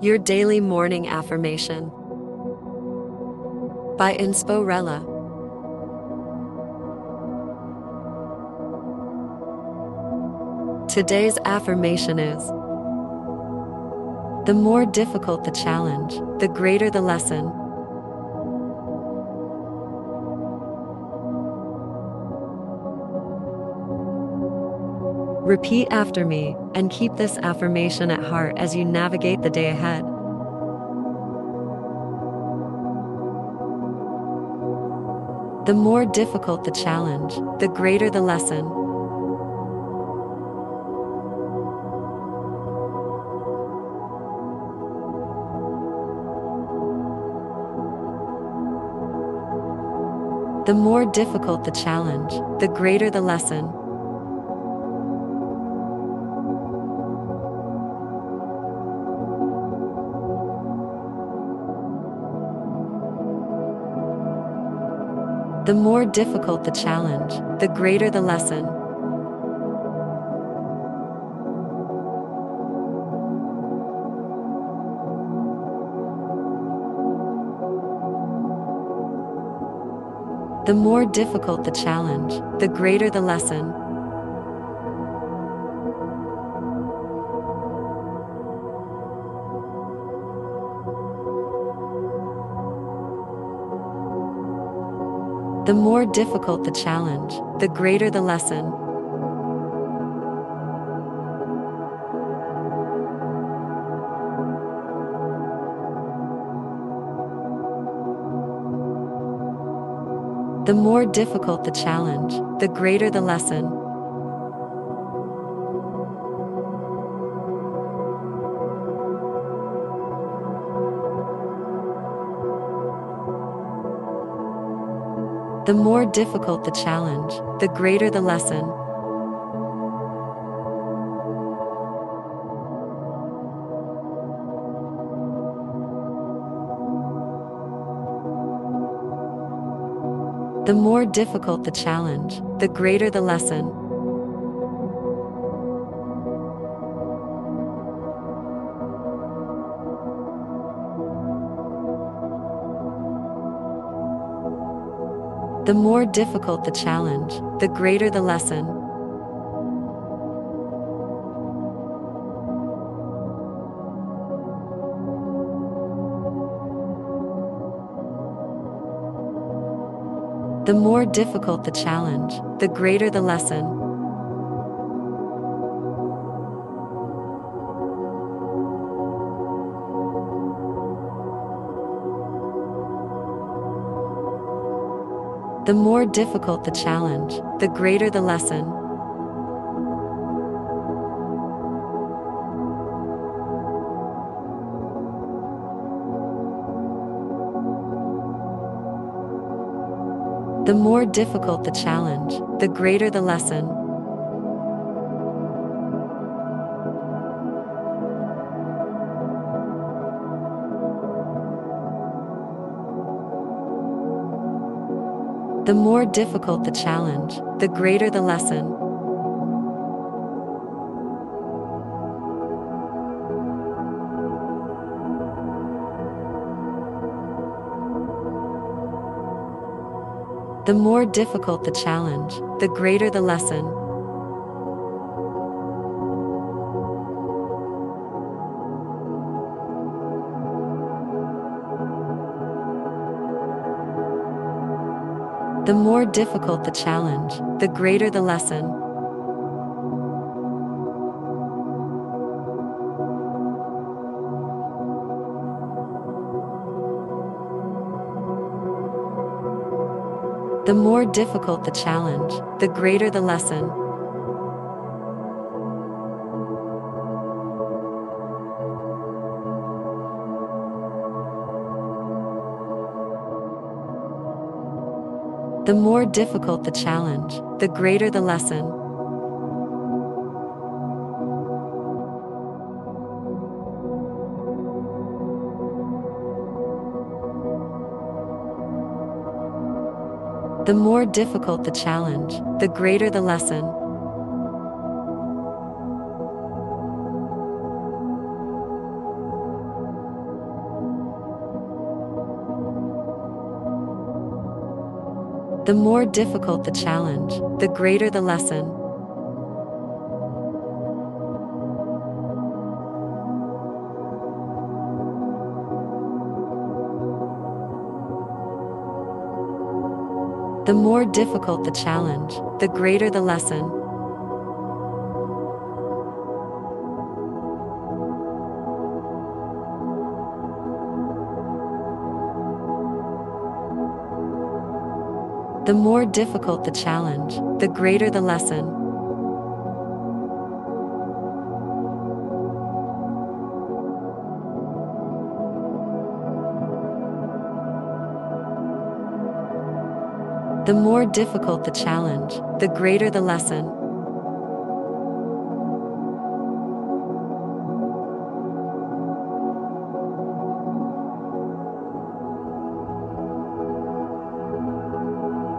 Your Daily Morning Affirmation by Insporella. Today's affirmation is The more difficult the challenge, the greater the lesson. Repeat after me and keep this affirmation at heart as you navigate the day ahead. The more difficult the challenge, the greater the lesson. The more difficult the challenge, the greater the lesson. The more difficult the challenge, the greater the lesson. The more difficult the challenge, the greater the lesson. The more difficult the challenge, the greater the lesson. The more difficult the challenge, the greater the lesson. The more difficult the challenge, the greater the lesson. The more difficult the challenge, the greater the lesson. The more difficult the challenge, the greater the lesson. The more difficult the challenge, the greater the lesson. The more difficult the challenge, the greater the lesson. The more difficult the challenge, the greater the lesson. The more difficult the challenge, the greater the lesson. The more difficult the challenge, the greater the lesson. The more difficult the challenge, the greater the lesson. The more difficult the challenge, the greater the lesson. The more difficult the challenge, the greater the lesson. The more difficult the challenge, the greater the lesson. The more difficult the challenge, the greater the lesson. The more difficult the challenge, the greater the lesson. The more difficult the challenge, the greater the lesson. The more difficult the challenge, the greater the lesson.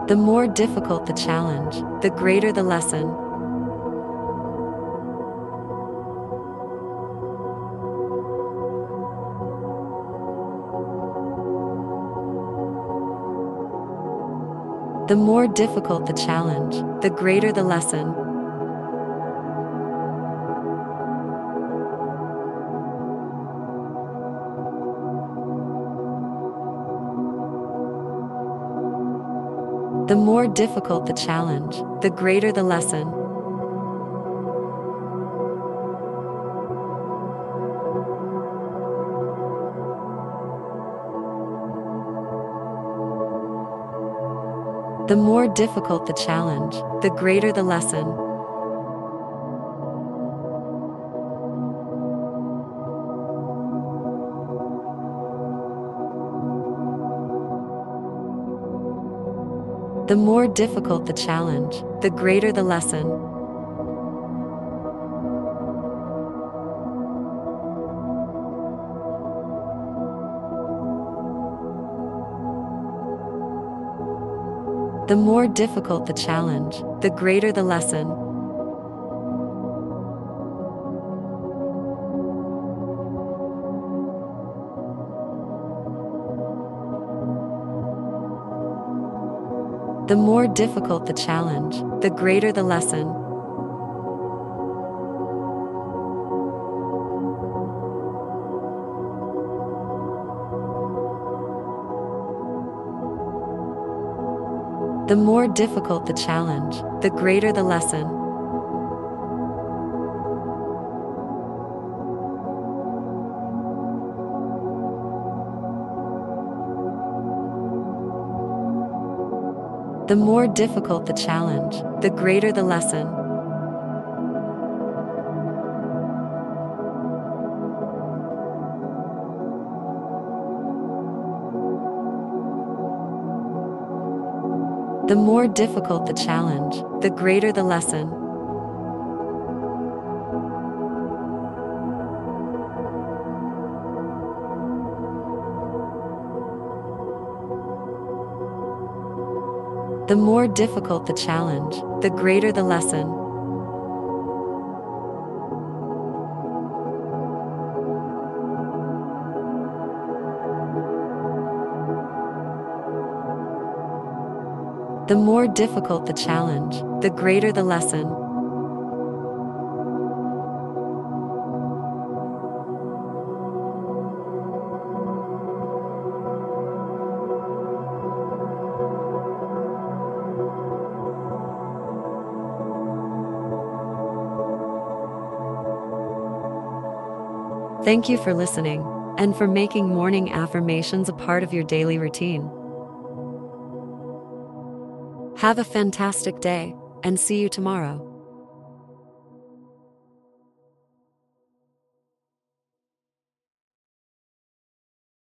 The more difficult the challenge, the greater the lesson. The more difficult the challenge, the greater the lesson. The more difficult the challenge, the greater the lesson. The more difficult the challenge, the greater the lesson. The more difficult the challenge, the greater the lesson. The more difficult the challenge, the greater the lesson. The more difficult the challenge, the greater the lesson. The more difficult the challenge, the greater the lesson. The more difficult the challenge, the greater the lesson. The more difficult the challenge, the greater the lesson. The more difficult the challenge, the greater the lesson. The more difficult the challenge, the greater the lesson. Thank you for listening and for making morning affirmations a part of your daily routine. Have a fantastic day and see you tomorrow.